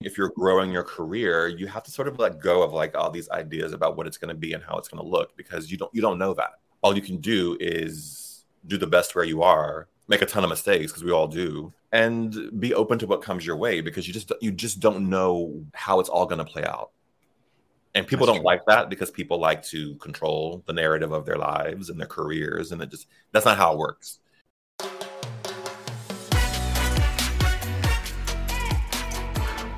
if you're growing your career, you have to sort of let go of like all these ideas about what it's going to be and how it's going to look because you don't you don't know that. All you can do is do the best where you are, make a ton of mistakes because we all do, and be open to what comes your way because you just you just don't know how it's all going to play out. And people that's don't true. like that because people like to control the narrative of their lives and their careers and it just that's not how it works.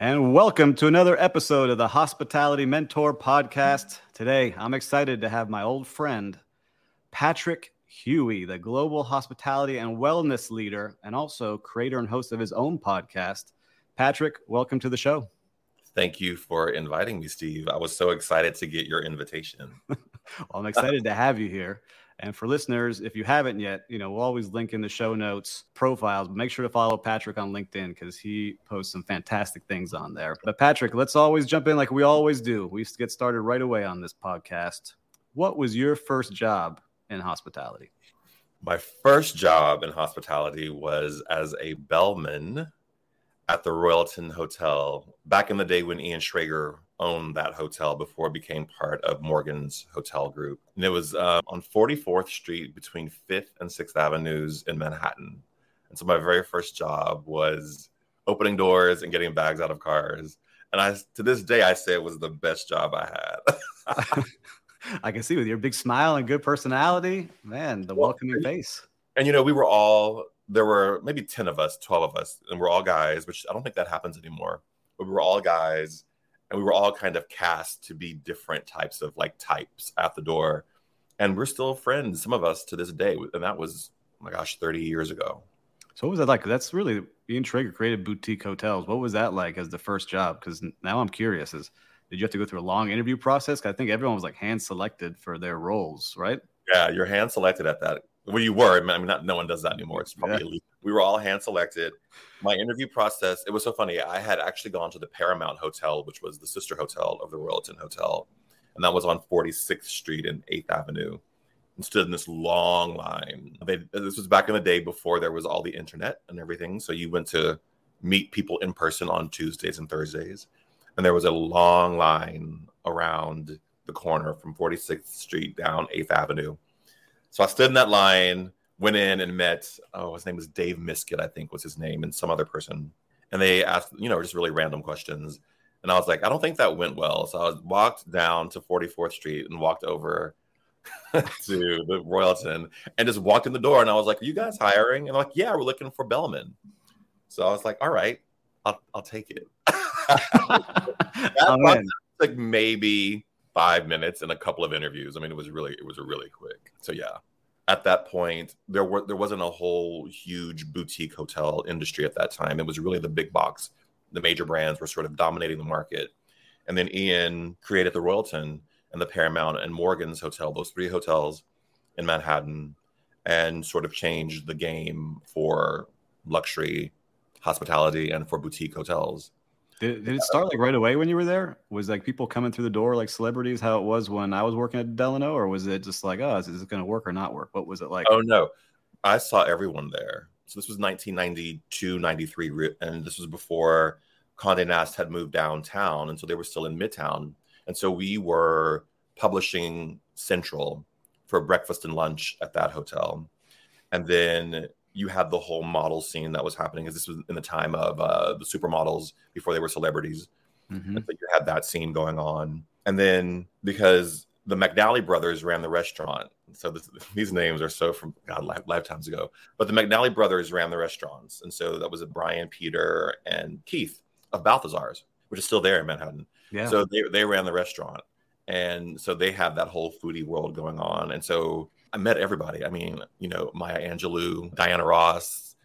And welcome to another episode of the Hospitality Mentor Podcast. Today, I'm excited to have my old friend, Patrick Huey, the global hospitality and wellness leader, and also creator and host of his own podcast. Patrick, welcome to the show. Thank you for inviting me, Steve. I was so excited to get your invitation. well, I'm excited to have you here. And for listeners, if you haven't yet, you know, we'll always link in the show notes profiles, make sure to follow Patrick on LinkedIn because he posts some fantastic things on there. But Patrick, let's always jump in like we always do. We used to get started right away on this podcast. What was your first job in hospitality? My first job in hospitality was as a bellman at the Royalton Hotel back in the day when Ian Schrager owned that hotel before it became part of Morgan's Hotel Group. And it was uh, on 44th Street between 5th and 6th Avenues in Manhattan. And so my very first job was opening doors and getting bags out of cars. And I, to this day, I say it was the best job I had. I can see with your big smile and good personality, man, the welcoming face. And you know, we were all there were maybe 10 of us, 12 of us, and we're all guys, which I don't think that happens anymore. But we were all guys and we were all kind of cast to be different types of like types at the door. And we're still friends some of us to this day and that was oh my gosh 30 years ago. So what was that like? That's really ian schrager created boutique hotels. What was that like as the first job? Because now i'm curious is did you have to go through a long interview process? I think everyone was like hand selected for their roles right? Yeah you're hand selected at that well you were i mean not no one does that anymore it's probably yeah. illegal we were all hand selected. My interview process, it was so funny. I had actually gone to the Paramount Hotel, which was the sister hotel of the Royalton Hotel. And that was on 46th Street and 8th Avenue. And stood in this long line. They, this was back in the day before there was all the internet and everything. So you went to meet people in person on Tuesdays and Thursdays. And there was a long line around the corner from 46th Street down 8th Avenue. So I stood in that line went in and met oh his name was Dave Miskett, I think was his name, and some other person. And they asked, you know, just really random questions. And I was like, I don't think that went well. So I walked down to 44th Street and walked over to the Royalton and just walked in the door. And I was like, Are you guys hiring? And I'm like, Yeah, we're looking for bellmen. So I was like, All right, I'll, I'll take it. like maybe five minutes and a couple of interviews. I mean, it was really, it was really quick. So yeah. At that point there were there wasn't a whole huge boutique hotel industry at that time. It was really the big box. The major brands were sort of dominating the market. And then ian created the royalton and the paramount and morgan's hotel those three hotels in manhattan and sort of changed the game for luxury hospitality and for boutique hotels did, did it start like right away when you were there? Was like people coming through the door like celebrities, how it was when I was working at Delano, or was it just like, oh, is this going to work or not work? What was it like? Oh no, I saw everyone there. So this was 1992, 93, and this was before Condé Nast had moved downtown, and so they were still in Midtown. And so we were publishing Central for breakfast and lunch at that hotel, and then you had the whole model scene that was happening. Because this was in the time of uh, the supermodels before they were celebrities, mm-hmm. so you had that scene going on. And then because the McNally brothers ran the restaurant. So this, these names are so from God lifetimes ago. But the McNally brothers ran the restaurants, and so that was a Brian, Peter, and Keith of Balthazar's, which is still there in Manhattan. Yeah. So they they ran the restaurant, and so they have that whole foodie world going on. And so I met everybody. I mean, you know, Maya Angelou, Diana Ross,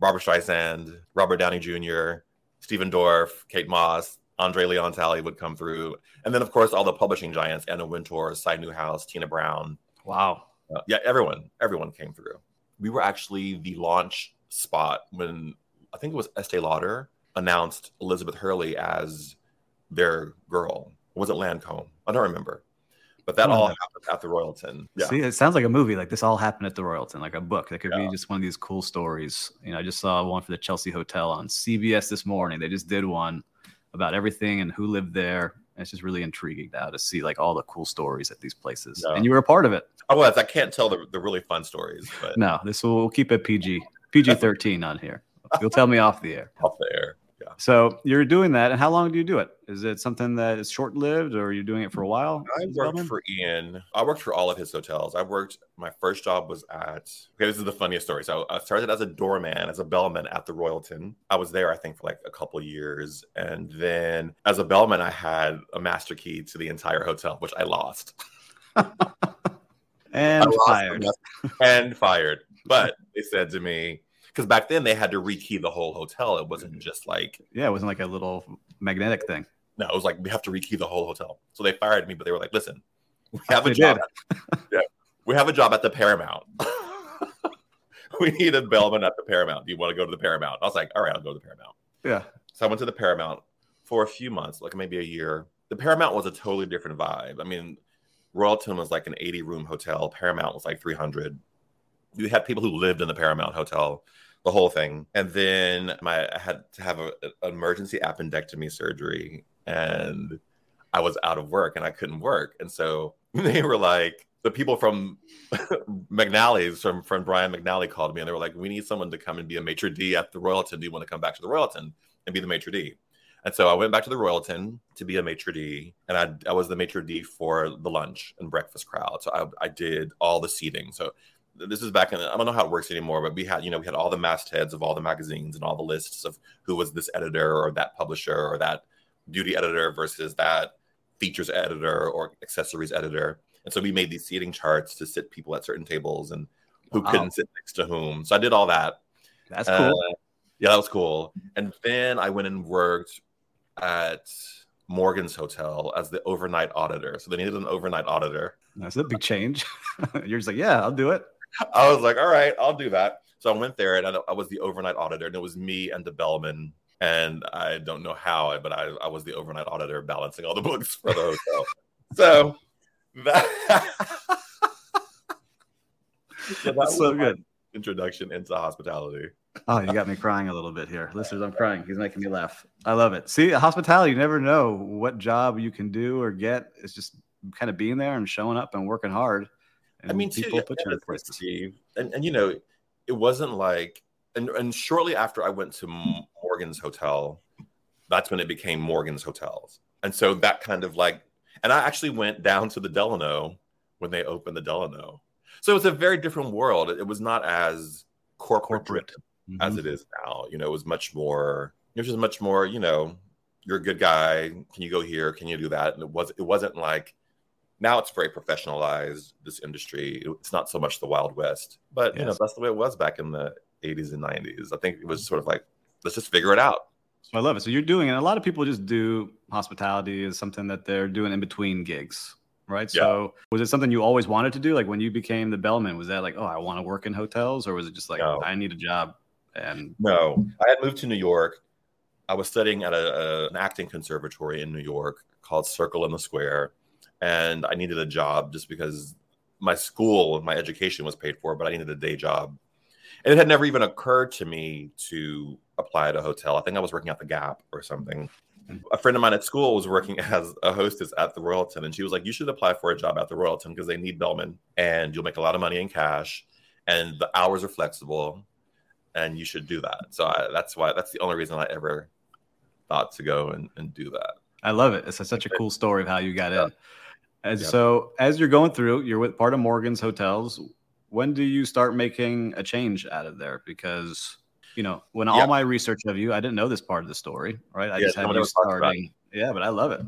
Robert Streisand, Robert Downey Jr., Stephen Dorff, Kate Moss, Andre Leon Talley would come through, and then of course all the publishing giants: Anna Wintour, Cy Newhouse, Tina Brown. Wow. Uh, yeah, everyone, everyone came through. We were actually the launch spot when I think it was Estee Lauder announced Elizabeth Hurley as their girl. was it Lancome? I don't remember. But that oh, all happened at the Royalton. Yeah. See, it sounds like a movie. Like this all happened at the Royalton, like a book. That could yeah. be just one of these cool stories. You know, I just saw one for the Chelsea Hotel on CBS this morning. They just did one about everything and who lived there. It's just really intriguing now to see like all the cool stories at these places. Yeah. And you were a part of it. Oh, I was. I can't tell the, the really fun stories. But no, this will we'll keep it PG PG thirteen on here. You'll tell me off the air. Off the air. So you're doing that, and how long do you do it? Is it something that is short lived, or are you doing it for a while? I worked for Ian. I worked for all of his hotels. I worked. My first job was at. Okay, this is the funniest story. So I started as a doorman, as a bellman at the Royalton. I was there, I think, for like a couple years, and then as a bellman, I had a master key to the entire hotel, which I lost. and I lost fired. and fired. But they said to me, because back then they had to rekey the whole hotel. It wasn't mm-hmm. just like yeah, it wasn't like a little magnetic thing. No, it was like we have to rekey the whole hotel. So they fired me, but they were like, "Listen, we have a job. At, yeah, we have a job at the Paramount. we need a bellman at the Paramount. Do you want to go to the Paramount?" I was like, "All right, I'll go to the Paramount." Yeah. So I went to the Paramount for a few months, like maybe a year. The Paramount was a totally different vibe. I mean, Royalton was like an 80 room hotel. Paramount was like 300. You had people who lived in the Paramount Hotel the whole thing. And then my I had to have an emergency appendectomy surgery, and I was out of work and I couldn't work. And so they were like, the people from McNally's from from Brian McNally called me and they were like, we need someone to come and be a maitre d at the Royalton. Do you want to come back to the Royalton and be the maitre d? And so I went back to the Royalton to be a maitre d, and I, I was the maitre d for the lunch and breakfast crowd. So I, I did all the seating. So this is back in I don't know how it works anymore, but we had you know we had all the mastheads of all the magazines and all the lists of who was this editor or that publisher or that beauty editor versus that features editor or accessories editor. And so we made these seating charts to sit people at certain tables and who wow. couldn't sit next to whom. So I did all that. That's cool. Uh, yeah, that was cool. And then I went and worked at Morgan's Hotel as the overnight auditor. So they needed an overnight auditor. That's a big change. You're just like, yeah, I'll do it. I was like, all right, I'll do that. So I went there and I, I was the overnight auditor, and it was me and the bellman. And I don't know how, but I, I was the overnight auditor balancing all the books for the hotel. so that, so That's so good. Introduction into hospitality. Oh, you got me crying a little bit here. Listeners, I'm crying. He's making me laugh. I love it. See, hospitality, you never know what job you can do or get. It's just kind of being there and showing up and working hard. I mean, people too, put you in places. And, and you know, it wasn't like, and, and shortly after I went to Morgan's Hotel, that's when it became Morgan's Hotels. And so that kind of like, and I actually went down to the Delano when they opened the Delano. So it's a very different world. It was not as corporate, corporate. Mm-hmm. as it is now. You know, it was much more, it was just much more, you know, you're a good guy. Can you go here? Can you do that? And it was, it wasn't like, now it's very professionalized this industry. It's not so much the wild west but yes. you know that's the way it was back in the 80s and 90s i think it was sort of like let's just figure it out. So i love it. So you're doing it a lot of people just do hospitality is something that they're doing in between gigs right? Yeah. so was it something you always wanted to do? Like when you became the bellman was that like oh i want to work in hotels or was it just like no. i need a job and no. I had moved to new york. I was studying at a, a, an acting conservatory in new york called circle in the square and I needed a job just because my school, and my education was paid for, but I needed a day job. And it had never even occurred to me to apply at a hotel. I think I was working at the Gap or something. A friend of mine at school was working as a hostess at the Royalton, and she was like, "You should apply for a job at the Royalton because they need bellmen, and you'll make a lot of money in cash, and the hours are flexible, and you should do that." So I, that's why that's the only reason I ever thought to go and, and do that. I love it. It's such a cool story of how you got yeah. in. And yeah. so, as you're going through, you're with part of Morgan's Hotels. When do you start making a change out of there? Because you know, when all my research of you, I didn't know this part of the story, right? I yeah, just had you starting. Yeah, but I love it.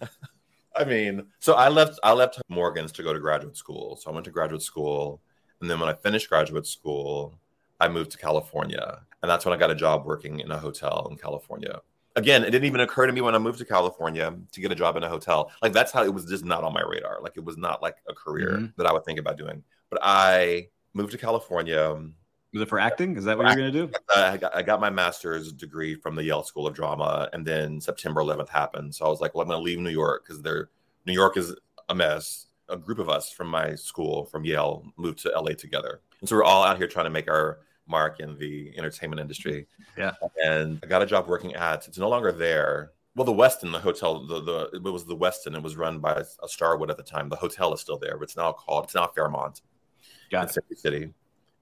I mean, so I left I left Morgan's to go to graduate school. So I went to graduate school, and then when I finished graduate school, I moved to California, and that's when I got a job working in a hotel in California. Again, it didn't even occur to me when I moved to California to get a job in a hotel. Like that's how it was just not on my radar. Like it was not like a career mm-hmm. that I would think about doing. But I moved to California was it for acting? Is that what you're going to do? I got, I got my master's degree from the Yale School of Drama, and then September 11th happened. So I was like, well, I'm going to leave New York because there, New York is a mess. A group of us from my school, from Yale, moved to LA together, and so we're all out here trying to make our mark in the entertainment industry. Yeah. And I got a job working at. It's no longer there. Well, the Westin, the hotel, the the it was the Westin. It was run by a Starwood at the time. The hotel is still there, but it's now called it's now Fairmont. Got it. City.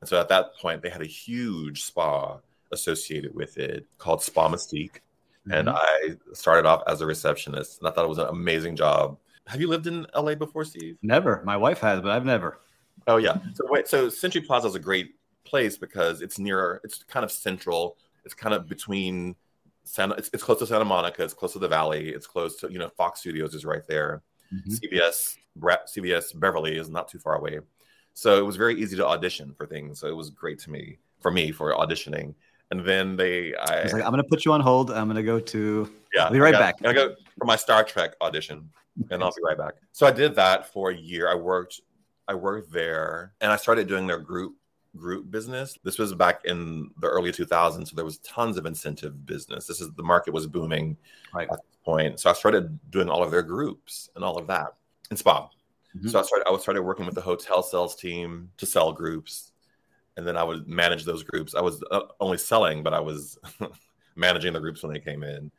And so at that point, they had a huge spa associated with it called Spa Mystique. Mm-hmm. And I started off as a receptionist, and I thought it was an amazing job. Have you lived in LA before, Steve? Never. My wife has, but I've never. Oh yeah. So wait, so Century Plaza is a great place because it's near. It's kind of central. It's kind of between Santa. It's, it's close to Santa Monica. It's close to the Valley. It's close to you know Fox Studios is right there. Mm-hmm. CBS CBS Beverly is not too far away. So it was very easy to audition for things. So it was great to me for me for auditioning. And then they, I, was like, I'm going to put you on hold. I'm going to go to. Yeah, I'll be right back. I go for my Star Trek audition, and I'll be right back. So I did that for a year. I worked, I worked there, and I started doing their group group business. This was back in the early 2000s, so there was tons of incentive business. This is the market was booming right. at this point. So I started doing all of their groups and all of that in spa. Mm-hmm. So I started I was started working with the hotel sales team to sell groups, and then I would manage those groups. I was uh, only selling, but I was managing the groups when they came in.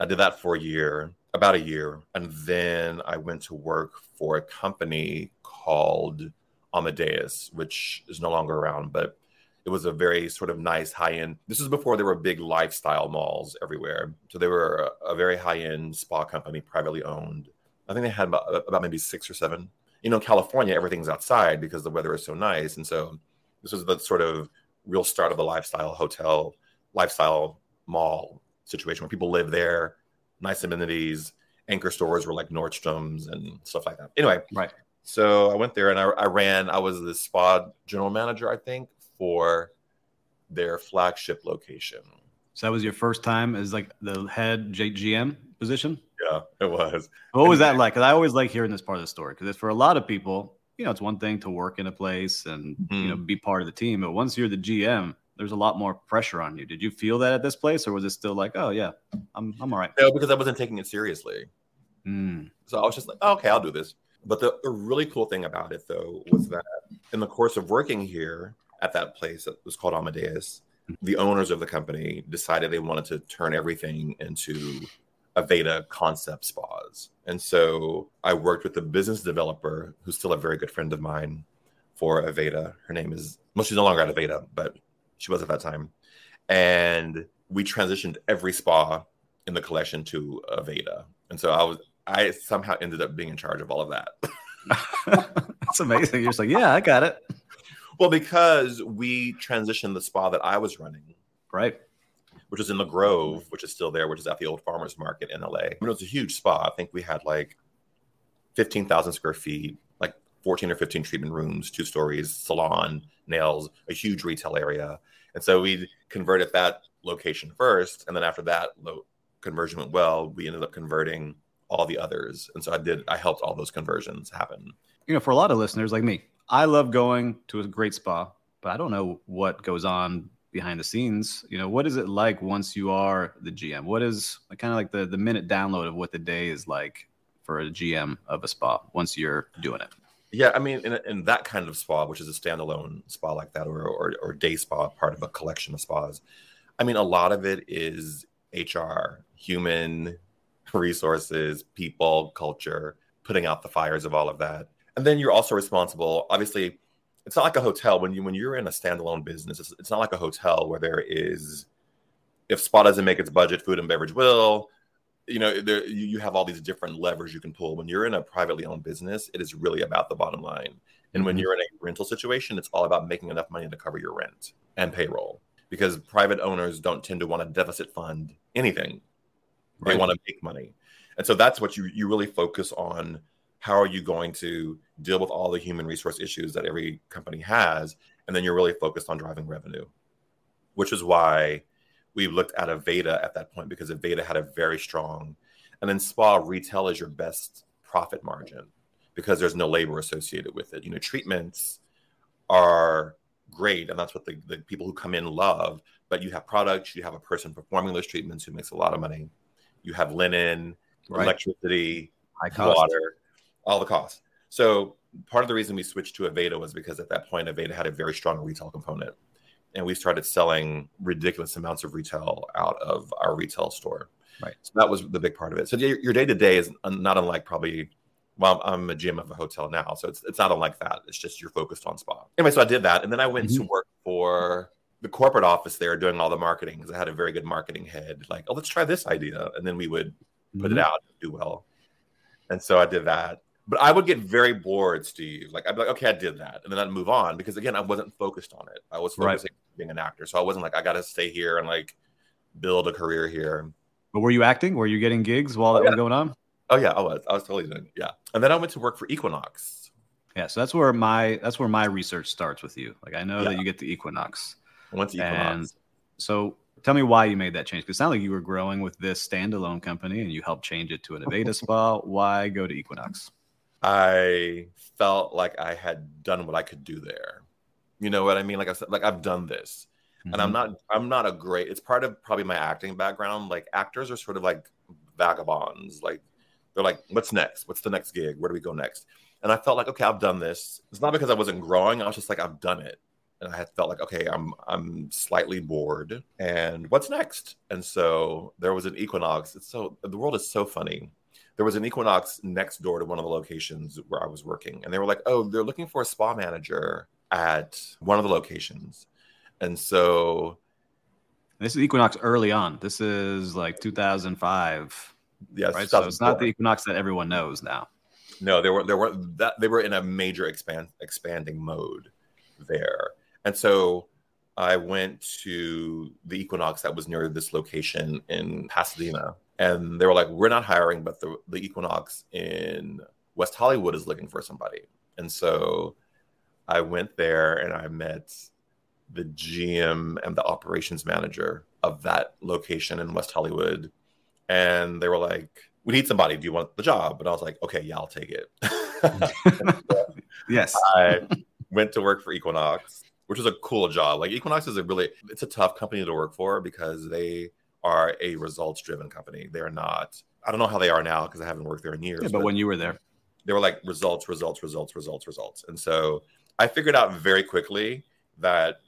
I did that for a year, about a year, and then I went to work for a company called Amadeus, which is no longer around, but it was a very sort of nice high end. This is before there were big lifestyle malls everywhere. So they were a, a very high end spa company, privately owned. I think they had about, about maybe six or seven. You know, California, everything's outside because the weather is so nice. And so this was the sort of real start of the lifestyle hotel, lifestyle mall situation where people live there, nice amenities. Anchor stores were like Nordstrom's and stuff like that. Anyway, right. So I went there and I, I ran, I was the spa general manager, I think, for their flagship location. So that was your first time as like the head GM position? Yeah, it was. What was that like? Because I always like hearing this part of the story because for a lot of people, you know, it's one thing to work in a place and mm-hmm. you know mm-hmm. be part of the team, but once you're the GM, there's a lot more pressure on you. Did you feel that at this place, or was it still like, oh yeah, I'm I'm all right? No, because I wasn't taking it seriously. Mm. So I was just like, oh, okay, I'll do this. But the, really cool thing about it though was that in the course of working here at that place that was called Amadeus, mm-hmm. the owners of the company decided they wanted to turn everything into Aveda concept spas. And so I worked with a business developer who's still a very good friend of mine for Aveda. Her name is, well, she's no longer at Aveda, but she was at that time. And we transitioned every spa in the collection to Aveda. And so I was, I somehow ended up being in charge of all of that. That's amazing. You're just like, yeah, I got it. Well, because we transitioned the spa that I was running. Right which is in the Grove, which is still there, which is at the old farmers market in LA. I mean, it was a huge spa. I think we had like 15,000 square feet, like 14 or 15 treatment rooms, two stories, salon, nails, a huge retail area. And so we converted that location first. And then after that lo- conversion went well, we ended up converting all the others. And so I did, I helped all those conversions happen. You know, for a lot of listeners like me, I love going to a great spa, but I don't know what goes on behind the scenes you know what is it like once you are the gm what is like, kind of like the the minute download of what the day is like for a gm of a spa once you're doing it Yeah, I mean, in, in that kind of spa, which is a standalone spa like that, or, or or day spa, part of a collection of spas. I mean, a lot of it is HR, human resources, people, culture, putting out the fires of all of that. And then you're also responsible. Obviously, it's not like a hotel when you when you're in a standalone business. It's, it's not like a hotel where there is, if spa doesn't make its budget, food and beverage will you know there you have all these different levers you can pull when you're in a privately owned business it is really about the bottom line and mm-hmm. when you're in a rental situation it's all about making enough money to cover your rent and payroll because private owners don't tend to want to deficit fund anything right. they want to make money and so that's what you you really focus on how are you going to deal with all the human resource issues that every company has and then you're really focused on driving revenue which is why we looked at Aveda at that point because Aveda had a very strong, and then spa retail is your best profit margin because there's no labor associated with it. You know, treatments are great, and that's what the, the people who come in love. But you have products, you have a person performing those treatments who makes a lot of money. You have linen, right. electricity, water, all the costs. So part of the reason we switched to Aveda was because at that point Aveda had a very strong retail component and we started selling ridiculous amounts of retail out of our retail store. Right. So that was the big part of it. So your day to day is not unlike probably. Well, I'm a GM of a hotel now, so it's it's not unlike that. It's just you're focused on spa. Anyway, so I did that, and then I went mm-hmm. to work for the corporate office there, doing all the marketing because I had a very good marketing head. Like, oh, let's try this idea, and then we would put mm-hmm. it out, do well. And so I did that, but I would get very bored, Steve. Like I'd be like, okay, I did that, and then I'd move on because again, I wasn't focused on it. I was focusing right. being an actor, so I wasn't like I got to stay here and like build a career here. But were you acting? Were you getting gigs while that oh, yeah. was going on? Oh yeah, I was. I was totally doing. It. Yeah, and then I went to work for Equinox. Yeah, so that's where my that's where my research starts with you. Like I know yeah. that you get the Equinox. To Equinox. And so tell me why you made that change. Because it sounded like you were growing with this standalone company and you helped change it to an Aveda spa. Why go to Equinox? I felt like I had done what I could do there. You know what I mean? Like I said, like I've done this. Mm-hmm. And I'm mm-hmm. not I'm not a great it's part of probably my acting background. Like actors are sort of like vagabonds. Like they're like, what's next? What's the next gig? Where do we go next? And I felt like, okay, I've done this. It's not because I wasn't growing. I was just like, I've done it. And I had felt like, okay, I'm I'm slightly bored. And what's next? And so there was an equinox. It's so the world is so funny there was an Equinox next door to one of the locations where I was working, and they were like, "Oh, they're looking for a spa manager at one of the locations," and so this is Equinox early on. This is like 2005. Yes, right? so it's not the Equinox that everyone knows now. No, there were there were that they were in a major expand expanding mode there, and so I went to the Equinox that was near this location in Pasadena, and they were like, "We're not hiring, but the the Equinox in West Hollywood is looking for somebody." And so I went there and I met the GM and the operations manager of that location in West Hollywood, and they were like, "We need somebody. Do you want the job?" And I was like, "Okay, yeah, I'll take it." yes, I went to work for Equinox, which is a cool job. Like Equinox is a really it's a tough company to work for because they are a results driven company. They're not, I don't know how they are now because I haven't worked there in years. Yeah, but, but when you were there, they were like results, results, results, results, results. And so I figured out very quickly that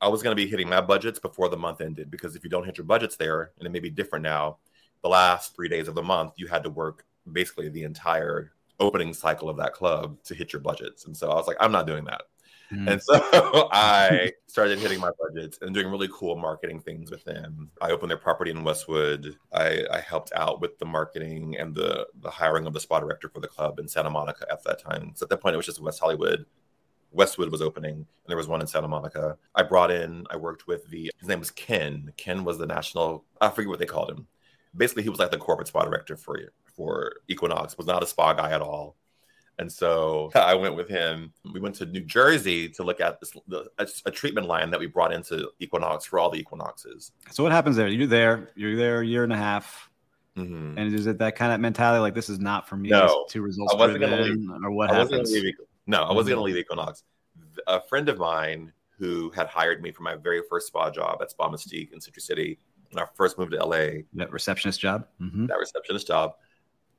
I was going to be hitting my budgets before the month ended because if you don't hit your budgets there, and it may be different now, the last three days of the month, you had to work basically the entire opening cycle of that club to hit your budgets. And so I was like, I'm not doing that. Mm. And so I started hitting my budgets and doing really cool marketing things with them. I opened their property in Westwood. I, I helped out with the marketing and the, the hiring of the spa director for the club in Santa Monica at that time. So at that point, it was just West Hollywood. Westwood was opening, and there was one in Santa Monica. I brought in, I worked with the, his name was Ken. Ken was the national, I forget what they called him. Basically, he was like the corporate spa director for for Equinox. Was not a spa guy at all. And so I went with him. We went to New Jersey to look at this a, a, treatment line that we brought into Equinox for all the Equinoxes. So what happens there? You're there. You're there a year and a half. Mm-hmm. And is it that kind of mentality like this is not for me? No, two results I wasn't gonna leave. or what I happens? Leave, no, I wasn't mm-hmm. going to leave Equinox. A friend of mine who had hired me for my very first spa job at Spa Mystique in Century City when I first moved to LA. That receptionist job. Mm-hmm. That receptionist job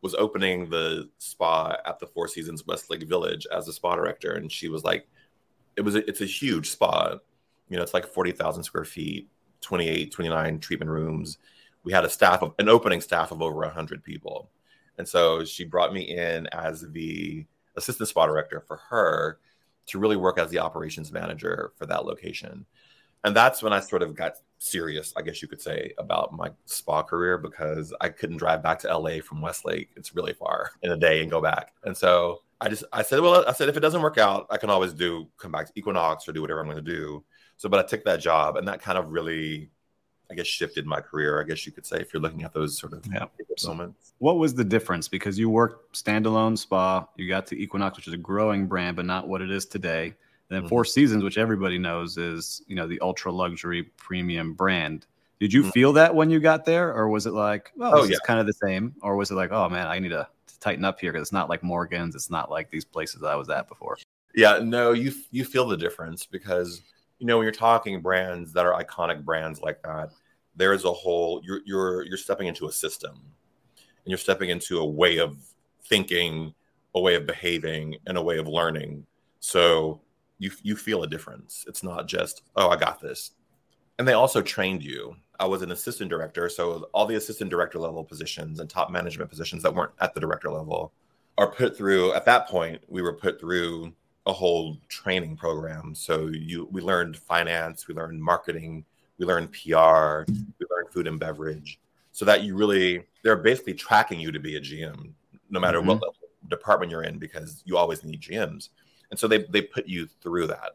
was opening the spa at the Four Seasons Westlake Village as a spa director, and she was like, "It was a, it's a huge spa, you know, it's like forty thousand square feet, 28, 29 treatment rooms. We had a staff of an opening staff of over hundred people, and so she brought me in as the assistant spa director for her to really work as the operations manager for that location." And that's when I sort of got serious, I guess you could say, about my spa career because I couldn't drive back to LA from Westlake. It's really far in a day and go back. And so I just I said, well, I said if it doesn't work out, I can always do come back to Equinox or do whatever I'm going to do. So, but I took that job, and that kind of really, I guess, shifted my career. I guess you could say if you're looking at those sort of yeah. moments. What was the difference? Because you worked standalone spa, you got to Equinox, which is a growing brand, but not what it is today then mm-hmm. Four Seasons, which everybody knows is you know the ultra luxury premium brand. Did you mm-hmm. feel that when you got there, or was it like, oh, oh yeah. it's kind of the same, or was it like, oh man, I need to, to tighten up here because it's not like Morgan's, it's not like these places I was at before. Yeah, no, you you feel the difference because you know when you're talking brands that are iconic brands like that, there is a whole you're you're you're stepping into a system, and you're stepping into a way of thinking, a way of behaving, and a way of learning. So you you feel a difference. It's not just oh I got this. And they also trained you. I was an assistant director, so all the assistant director level positions and top management positions that weren't at the director level are put through. At that point, we were put through a whole training program. So you we learned finance, we learned marketing, we learned PR, we learned food and beverage, so that you really they're basically tracking you to be a GM, no matter mm-hmm. what department you're in, because you always need GMs and so they they put you through that.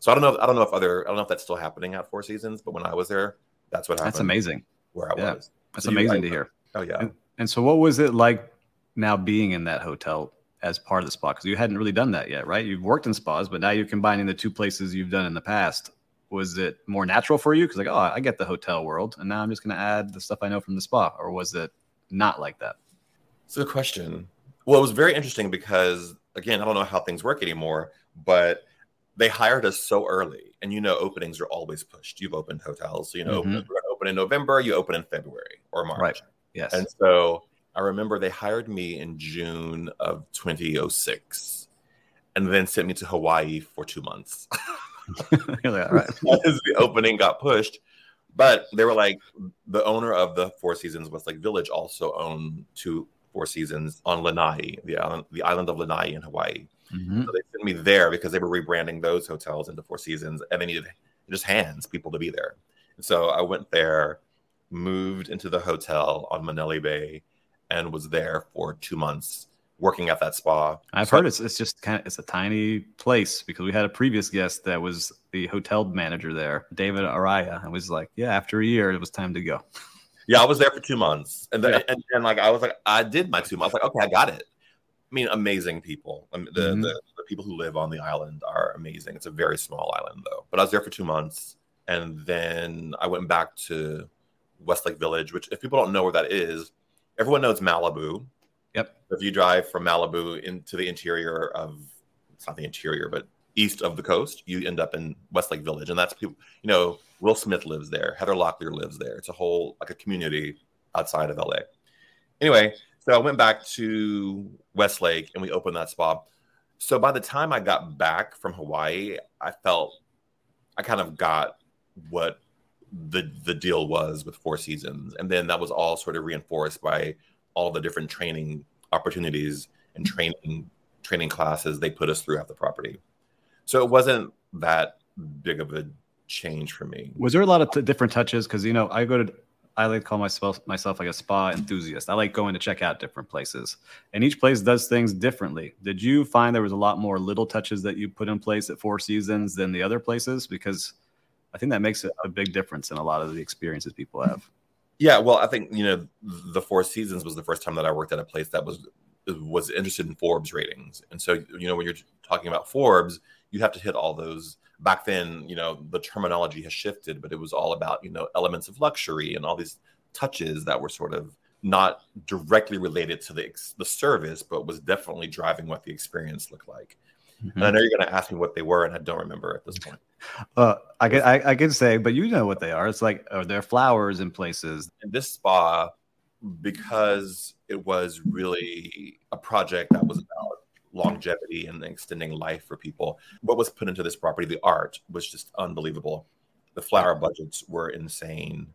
So I don't know. I don't know if other. I don't know if that's still happening at Four Seasons, but when I was there, that's what happened. That's amazing. Where I yeah. was. That's so amazing to hear. Oh yeah. And, and, so, what was it like now being in that hotel as part of the spa? Because you hadn't really done that yet, right? You've worked in spas, but now you're combining the two places you've done in the past. Was it more natural for you? Because like, oh, I get the hotel world, and now I'm just going to add the stuff I know from the spa, or was it not like that? It's a good question. Well, it was very interesting because again, I don't know how things work anymore, but they hired us so early. And you know, openings are always pushed. You've opened hotels, so you know, mm-hmm. open, open in November, you open in February or March. Right. Yes. And so I remember they hired me in June of 2006 and then sent me to Hawaii for two months. yeah, right. the opening got pushed. But they were like, the owner of the Four Seasons Westlake Village also owned two Four Seasons on Lanai, the island, the island of Lanai in Hawaii. Mm-hmm. So they sent me there because they were rebranding those hotels into Four Seasons, and they needed just hands, people to be there. And so I went there, moved into the hotel on Manele Bay, and was there for two months working at that spa. I've so heard it's it's just kind of it's a tiny place because we had a previous guest that was the hotel manager there, David Araya, and was like, yeah, after a year, it was time to go. Yeah, I was there for two months, and then yeah. and, and, like I was like, I did my two months. Like, okay, I got it. I mean, amazing people. I mean, the, mm-hmm. the the people who live on the island are amazing. It's a very small island though. But I was there for two months, and then I went back to Westlake Village, which if people don't know where that is, everyone knows Malibu. Yep. If you drive from Malibu into the interior of it's not the interior, but east of the coast, you end up in Westlake Village, and that's people. You know, Will Smith lives there. Heather Locklear lives there. It's a whole like a community outside of LA. Anyway, so I went back to Westlake and we opened that spa. So by the time I got back from Hawaii, I felt I kind of got what the the deal was with Four Seasons, and then that was all sort of reinforced by all the different training opportunities and training training classes they put us through at the property. So it wasn't that big of a change for me. Was there a lot of t- different touches? Because you know, I go to I like to call myself myself like a spa enthusiast. I like going to check out different places, and each place does things differently. Did you find there was a lot more little touches that you put in place at Four Seasons than the other places? Because I think that makes a big difference in a lot of the experiences people have. Yeah, well, I think you know the Four Seasons was the first time that I worked at a place that was was interested in Forbes ratings, and so you know when you're talking about Forbes, you have to hit all those back then you know the terminology has shifted but it was all about you know elements of luxury and all these touches that were sort of not directly related to the the service but was definitely driving what the experience looked like mm-hmm. and i know you're going to ask me what they were and i don't remember at this point uh, I can I, I, can say, but you know what they are. It's like are there flowers in places? In this spa, because it was really a project that was about longevity and extending life for people. What was put into this property, the art was just unbelievable. The flower budgets were insane.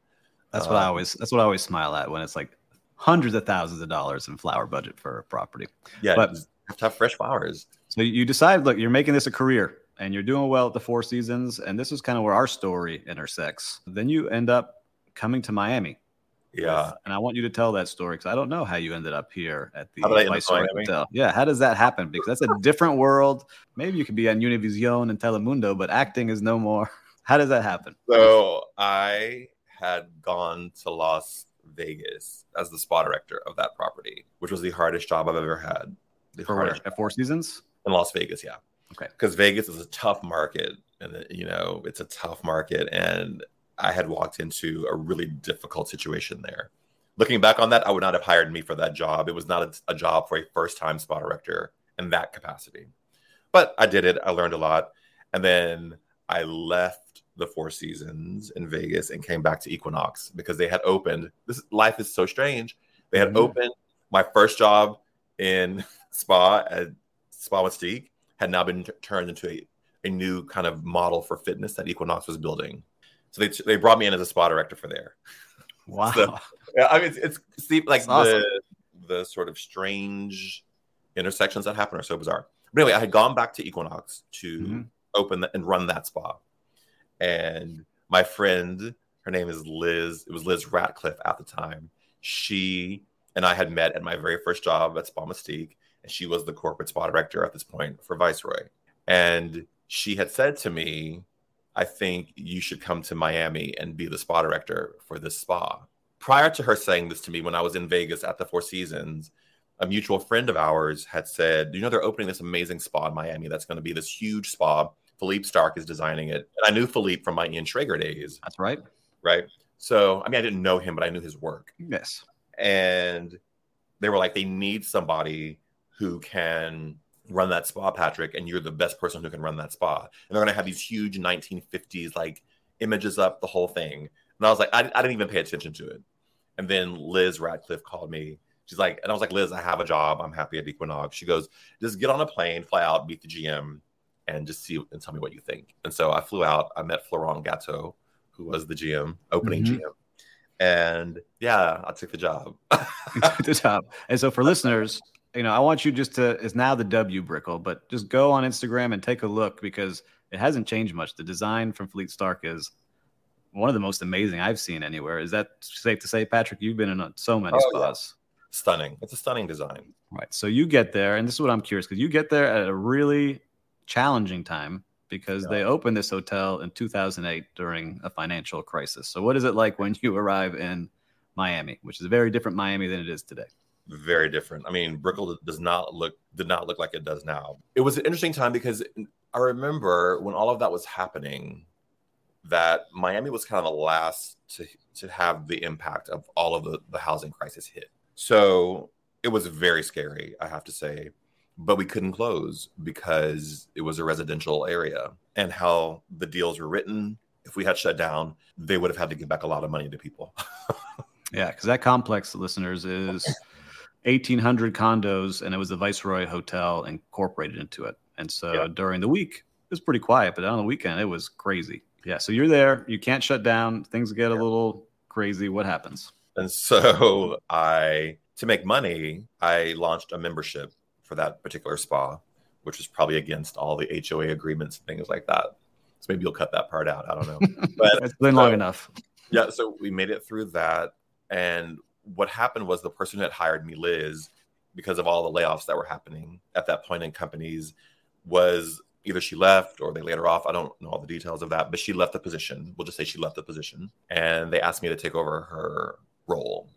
That's what I um, always that's what I always smile at when it's like hundreds of thousands of dollars in flower budget for a property. Yeah, but have to have fresh flowers. So you decide, look, you're making this a career and you're doing well at the Four Seasons, and this is kind of where our story intersects. Then you end up coming to Miami. Yeah, and I want you to tell that story because I don't know how you ended up here at the Viceroy Hotel. Yeah, how does that happen? Because that's a different world. Maybe you could be on Univision and Telemundo, but acting is no more. How does that happen? So I had gone to Las Vegas as the spa director of that property, which was the hardest job I've ever had. The For where? At Four Seasons? In Las Vegas, yeah. Okay. Because Vegas is a tough market, and you know it's a tough market, and I had walked into a really difficult situation there. Looking back on that, I would not have hired me for that job. It was not a, a job for a first-time spa director in that capacity, but I did it. I learned a lot, and then I left the Four Seasons in Vegas and came back to Equinox because they had opened. This life is so strange. They had mm-hmm. opened my first job in spa at Spa Mystique had now been t- turned into a, a new kind of model for fitness that Equinox was building. So they they brought me in as a spa director for there. Wow. So, yeah, I mean it's, it's like the awesome. the sort of strange intersections that happen are so bizarre. But anyway, I had gone back to Equinox to mm-hmm. open the, and run that spa, and my friend, her name is Liz. It was Liz Ratcliffe at the time. She and I had met at my very first job at Spa Mystique, and she was the corporate spa director at this point for Viceroy. And she had said to me, I think you should come to Miami and be the spa director for this spa. Prior to her saying this to me when I was in Vegas at the Four Seasons, a mutual friend of ours had said, You know, they're opening this amazing spa in Miami that's going to be this huge spa. Philippe Starck is designing it. And I knew Philippe from my Ian Schrager days. That's right. Right. So, I mean, I didn't know him, but I knew his work. Yes. And they were like, they need somebody who can run that spa, Patrick, and you're the best person who can run that spa. And they're going to have these huge 1950s like images up the whole thing. And I was like, I, I didn't even pay attention to it. And then Liz Radcliffe called me. She's like, and I was like, Liz, I have a job. I'm happy at Equinox. She goes, just get on a plane, fly out, meet the GM, and just see and tell me what you think. And so I flew out. I met Florent Gateau, who was the GM, opening mm-hmm. GM. And yeah, I took the job. took the job. And so for listeners, you know, I want you just to it's now the W Brickell, but just go on Instagram and take a look because it hasn't changed much. The design from Philippe Starck is one of the most amazing I've seen anywhere. Is that safe to say, Patrick? You've been in so many oh, spas. Yeah. Stunning. It's a stunning design. Right. So you get there, and this is what I'm curious because you get there at a really challenging time because yeah. they opened this hotel in 2008 during a financial crisis. So what is it like when you arrive in Miami, which is a very different Miami than it is today? Very different. I mean, Brickell does not look did not look like it does now. It was an interesting time because I remember when all of that was happening, that Miami was kind of the last to to have the impact of all of the, the housing crisis hit. So it was very scary, I have to say. But we couldn't close because it was a residential area. And how the deals were written, if we had shut down, they would have had to give back a lot of money to people. yeah, because that complex, listeners, is 1,800 condos, and it was the Viceroy Hotel incorporated into it. And so yeah. during the week, it was pretty quiet, but on the weekend, it was crazy. Yeah. So you're there, you can't shut down. Things get a little crazy. What happens? And so I, to make money, I launched a membership for that particular spa, which was probably against all the HOA agreements and things like that. So maybe you'll cut that part out. I don't know. But it's been so, long enough. Yeah. So we made it through that. And what happened was the person who had hired me, Liz, because of all the layoffs that were happening at that point in companies, was either she left or they laid her off. I don't know all the details of that, but she left the position. We'll just say she left the position. And they asked me to take over her role.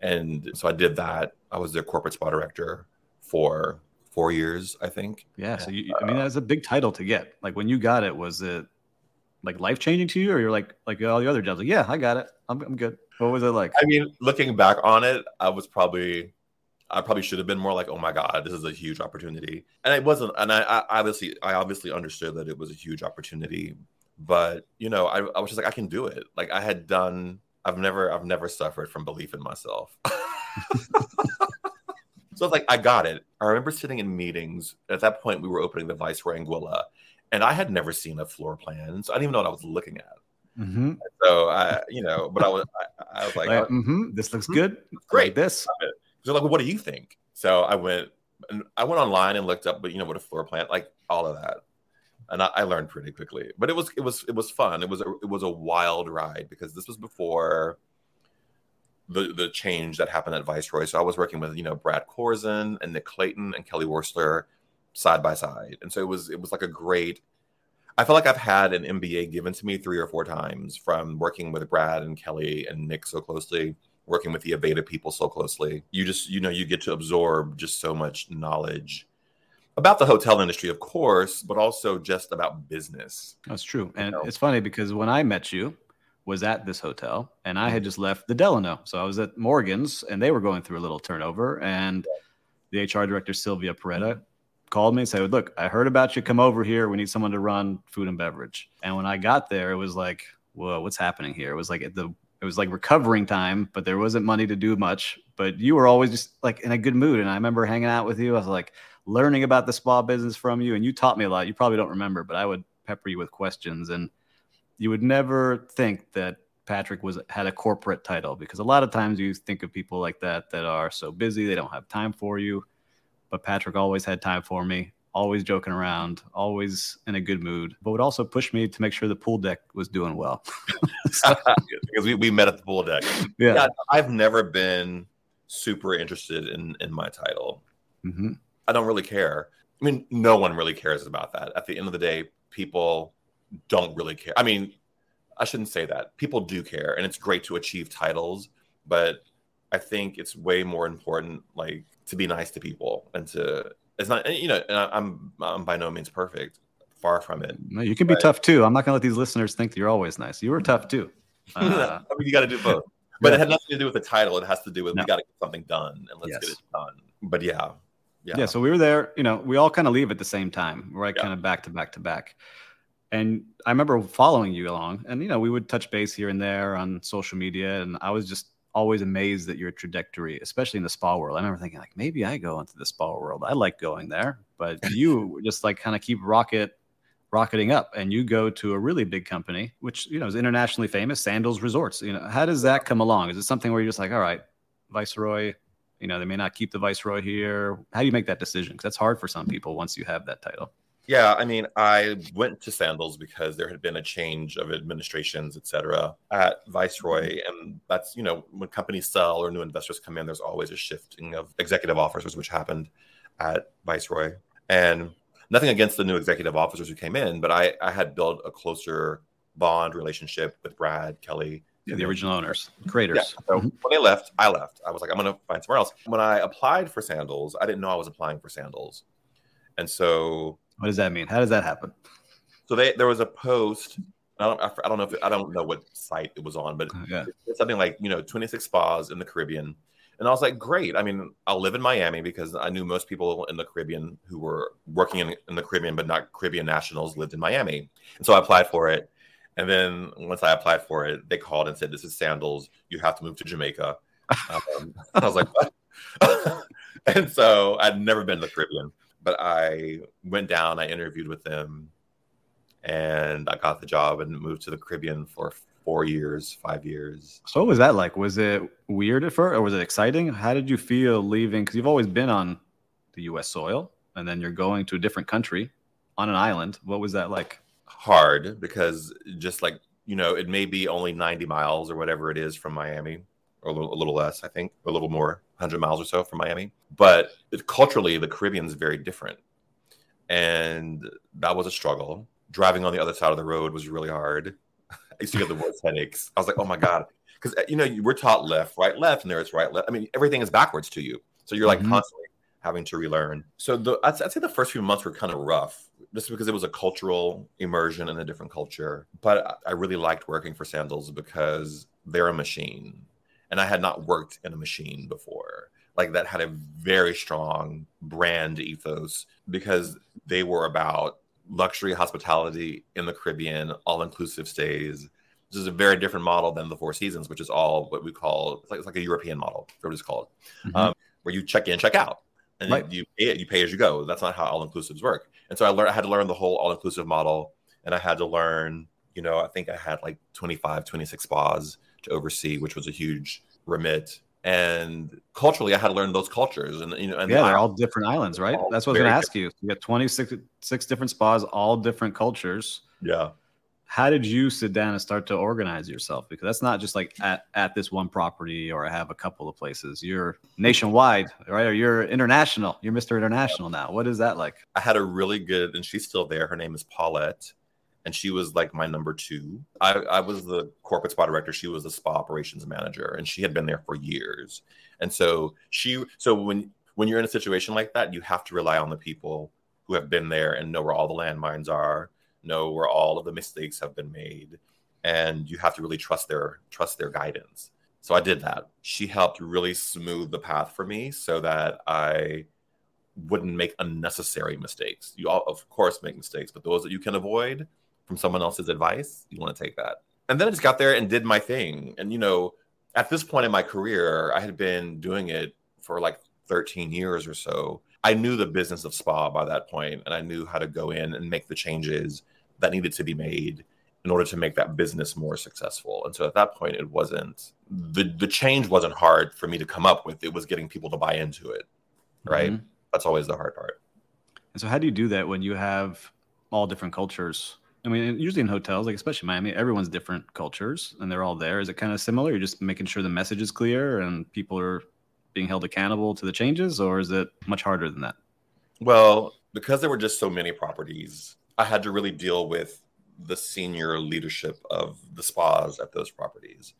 And so I did that. I was their corporate spa director for four years, I think. Yeah. So you, I mean, uh, that's a big title to get. Like when you got it, was it like life changing to you, or you're like like all the other jobs? Like, yeah, I got it. I'm, I'm good. What was it like? I mean, looking back on it, I was probably I probably should have been more like, "Oh my god, this is a huge opportunity," and it wasn't. And I, I obviously, I obviously understood that it was a huge opportunity, but you know, I, I was just like, I can do it. Like I had done. I've never, I've never suffered from belief in myself. so it's like I got it. I remember sitting in meetings. At that point, we were opening the Viceroy Anguilla, and I had never seen a floor plan, so I didn't even know what I was looking at. Mm-hmm. So I, you know, but I was, I, I was like, like oh, mm-hmm, this looks good. Great. Like this. So like, well, what do you think? So I went, and I went online and looked up, but you know, what a floor plan, like all of that, and I, I, learned pretty quickly. But it was, it was, it was fun. It was, a, it was a wild ride because this was before the the change that happened at Viceroy. So I was working with you know Brad Korzen and Nick Clayton and Kelly Wearstler side by side, and so it was it was like a great I feel like I've had an MBA given to me three or four times from working with Brad and Kelly and Nick so closely, working with the Aveda people so closely. You just, you know, you get to absorb just so much knowledge about the hotel industry, of course, but also just about business. That's true. And know? it's funny because when I met you, was at this hotel and I had mm-hmm. just left the Delano. So I was at Morgan's and they were going through a little turnover. And the HR director, Sylvia Peretta, called me and said, Look, I heard about you. Come over here. We need someone to run food and beverage. And when I got there, it was like, Whoa, what's happening here? It was like the it was like recovering time, but there wasn't money to do much. But you were always just like in a good mood. And I remember hanging out with you. I was like learning about the spa business from you. And you taught me a lot. You probably don't remember, but I would pepper you with questions. And you would never think that Patrick was had a corporate title because a lot of times you think of people like that that are so busy they don't have time for you but Patrick always had time for me, always joking around, always in a good mood, but would also push me to make sure the pool deck was doing well. because we, we met at the pool deck. Yeah. yeah. I've never been super interested in, in my title. Mm-hmm. I don't really care. I mean, no one really cares about that. At the end of the day, people don't really care. I mean, I shouldn't say that. People do care, and it's great to achieve titles, but I think it's way more important, like to be nice to people and to it's not you know and I'm I'm by no means perfect, far from it. No, you can be tough too. I'm not gonna let these listeners think that you're always nice. You were tough too. Uh, I mean, you got to do both. But yeah. it had nothing to do with the title. It has to do with no. we got to get something done and let's yes. get it done. But yeah, yeah. Yeah. So we were there. You know, we all kind of leave at the same time, right? Yeah. Kind of back to back to back. And I remember following you along, and you know, we would touch base here and there on social media, and I was just always amazed at your trajectory, especially in the spa world. I remember thinking like maybe I go into the spa world. I like going there, but you just like kind of keep rocket rocketing up and you go to a really big company which you know is internationally famous sandals resorts. You know how does that come along? Is it something where you're just like all right viceroy you know they may not keep the viceroy here. How do you make that decision? Because that's hard for some people once you have that title yeah, I mean, I went to Sandals because there had been a change of administrations, et cetera, at Viceroy. Mm-hmm. And that's, you know, when companies sell or new investors come in, there's always a shifting of executive officers, which happened at Viceroy. And nothing against the new executive officers who came in, but I, I had built a closer bond relationship with Brad, Kelly. Yeah, the original owners, creators. Yeah. So mm-hmm. when they left, I left. I was like, I'm going to find somewhere else. When I applied for Sandals, I didn't know I was applying for Sandals. And so what does that mean? How does that happen? So they there was a post. I don't I don't know if it, I don't know what site it was on, but yeah. it's something like you know 26 spas in the Caribbean. And I was like, great. I mean, I'll live in Miami because I knew most people in the Caribbean who were working in, in the Caribbean, but not Caribbean nationals, lived in Miami. And so I applied for it. And then once I applied for it, they called and said, This is Sandals. You have to move to Jamaica. Um, I was like, What? and so I'd never been to the Caribbean but I went down, I interviewed with them, and I got the job and moved to the Caribbean for four years, five years. So, what was that like? Was it weird at first, or was it exciting? How did you feel leaving? Because you've always been on the U.S. soil, and then you're going to a different country on an island. What was that like? Hard because just like you know, it may be only 90 miles or whatever it is from Miami, or a little, a little less, I think, a little more, 100 miles or so from Miami. But culturally, the Caribbean is very different. And that was a struggle. Driving on the other side of the road was really hard. I used to get the worst headaches. I was like, oh my God. Because, you know, we're taught left, right, left, and there it's right, left. I mean, everything is backwards to you. So you're like mm-hmm. constantly having to relearn. So the, I'd, I'd say the first few months were kind of rough just because it was a cultural immersion in a different culture. But I really liked working for Sandals because they're a machine and I had not worked in a machine before. Like that had a very strong brand ethos because they were about luxury hospitality in the Caribbean, all inclusive stays. This is a very different model than the Four Seasons, which is all what we call it's like, it's like a European model, what it's called, mm-hmm. um, where you check in, check out, and right. you pay it, you pay as you go. That's not how all inclusives work. And so I learned, I had to learn the whole all inclusive model, and I had to learn, you know, I think I had like 25, 26 spas oversee, which was a huge remit. And culturally i had to learn those cultures and you know and yeah they're all different islands right? That's what i was going to ask you. You got 26 six different spas all different cultures. Yeah. How did you sit down and start to organize yourself? Because that's not just like at, at this one property or i have a couple of places. You're nationwide right? Or you're international. You're mr international now. What is that like? I had a really good and she's still there. Her name is paulette and she was like my number two. I, I was the corporate spa director. She was the spa operations manager, and she had been there for years. And so she, so when when you're in a situation like that, you have to rely on the people who have been there and know where all the landmines are, know where all of the mistakes have been made, and you have to really trust their trust their guidance. So I did that. She helped really smooth the path for me so that I wouldn't make unnecessary mistakes. You all, of course, make mistakes, but those that you can avoid, from someone else's advice, you want to take that. And then I just got there and did my thing. And, you know, at this point in my career, I had been doing it for like 13 years or so. I knew the business of spa by that point, and I knew how to go in and make the changes that needed to be made in order to make that business more successful. And so at that point, it wasn't the the change wasn't hard for me to come up with. It was getting people to buy into it, right? Mm-hmm. That's always the hard part. And so, how do you do that when you have all different cultures I mean, usually in hotels, like especially Miami, everyone's different cultures and they're all there. Is it kind of similar? You're just making sure the message is clear and people are being held accountable to the changes, or is it much harder than that? Well, because there were just so many properties, I had to really deal with the senior leadership of the spas at those properties.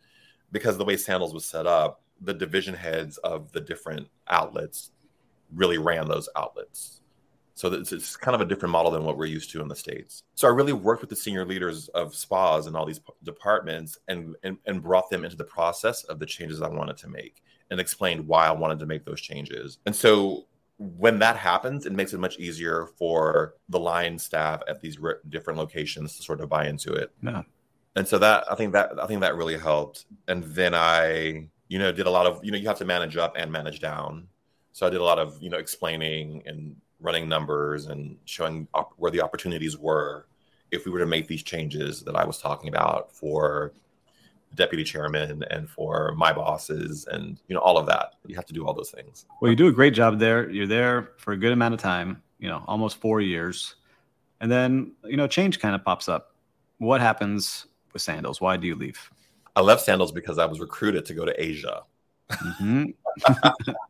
Because the way Sandals was set up, the division heads of the different outlets really ran those outlets. So it's, it's kind of a different model than what we're used to in the States. So I really worked with the senior leaders of spas and all these departments and, and, and brought them into the process of the changes I wanted to make and explained why I wanted to make those changes. And so when that happens, it makes it much easier for the line staff at these re- different locations to sort of buy into it. Yeah. And so that I think that I think that really helped. And then I, you know, did a lot of, you know, you have to manage up and manage down. So I did a lot of, you know, explaining and running numbers and showing op- where the opportunities were if we were to make these changes that I was talking about for deputy chairman and for my bosses and you know all of that you have to do all those things. Well you do a great job there. You're there for a good amount of time you know almost four years. And then you know change kind of pops up. What happens with sandals? Why do you leave? I left sandals because i was recruited to go to asia. Mm-hmm.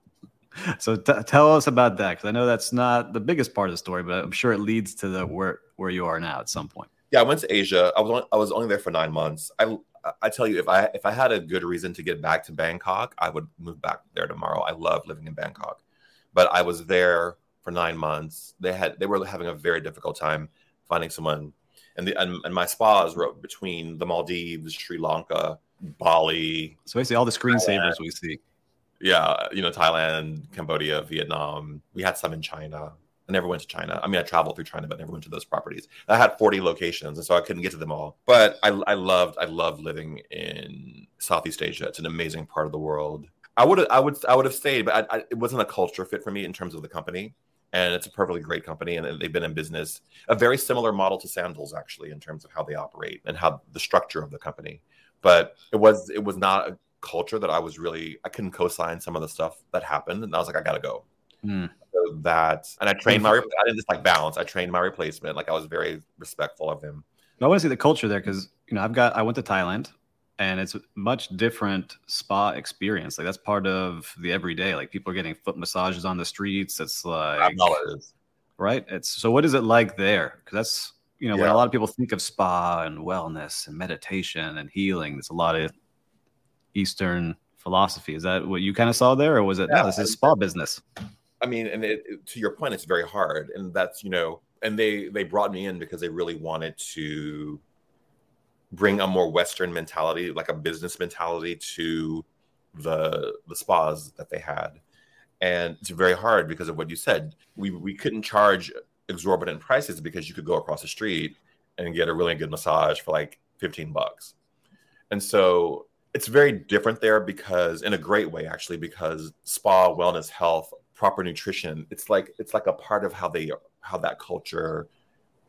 so t- tell us about that because I know that's not the biggest part of the story, but I'm sure it leads to the where where you are now at some point. Yeah, I went to Asia. I was only, I was only there for nine months. I I tell you, if I if I had a good reason to get back to Bangkok, I would move back there tomorrow. I love living in Bangkok, but I was there for nine months. They had they were having a very difficult time finding someone, and the and, and my spas were between the Maldives, Sri Lanka, Bali. So basically, all the screensavers we see yeah, you know, Thailand, Cambodia, Vietnam. We had some in China. I never went to China. I mean, I traveled through China, but never went to those properties. I had 40 locations, and so I couldn't get to them all. But I, I loved, I loved living in Southeast Asia. It's an amazing part of the world. I would, I would, I would have stayed, but I, I, it wasn't a culture fit for me in terms of the company. And it's a perfectly great company, and they've been in business a very similar model to Sandals, actually, in terms of how they operate and how the structure of the company. But it was, it was not culture that I was really I couldn't co-sign some of the stuff that happened, and I was like, I gotta go. Mm. So that and I trained my I didn't just like balance. I trained my replacement. Like I was very respectful of him. I want to see the culture there because you know I've got I went to Thailand and it's a much different spa experience. Like that's part of the everyday. Like people are getting foot massages on the streets. It's like right. It's so what is it like there? Because that's you know yeah. when a lot of people think of spa and wellness and meditation and healing, there's a lot of Eastern philosophy. Is that what you kind of saw there, or was it yeah, no, this is spa business? I mean, and it, to your point, it's very hard, and that's you know, and they they brought me in because they really wanted to bring a more Western mentality, like a business mentality, to the the spas that they had, and it's very hard because of what you said. We we couldn't charge exorbitant prices because you could go across the street and get a really good massage for like 15 bucks And so it's very different there because in a great way actually because spa wellness health proper nutrition it's like it's like a part of how they how that culture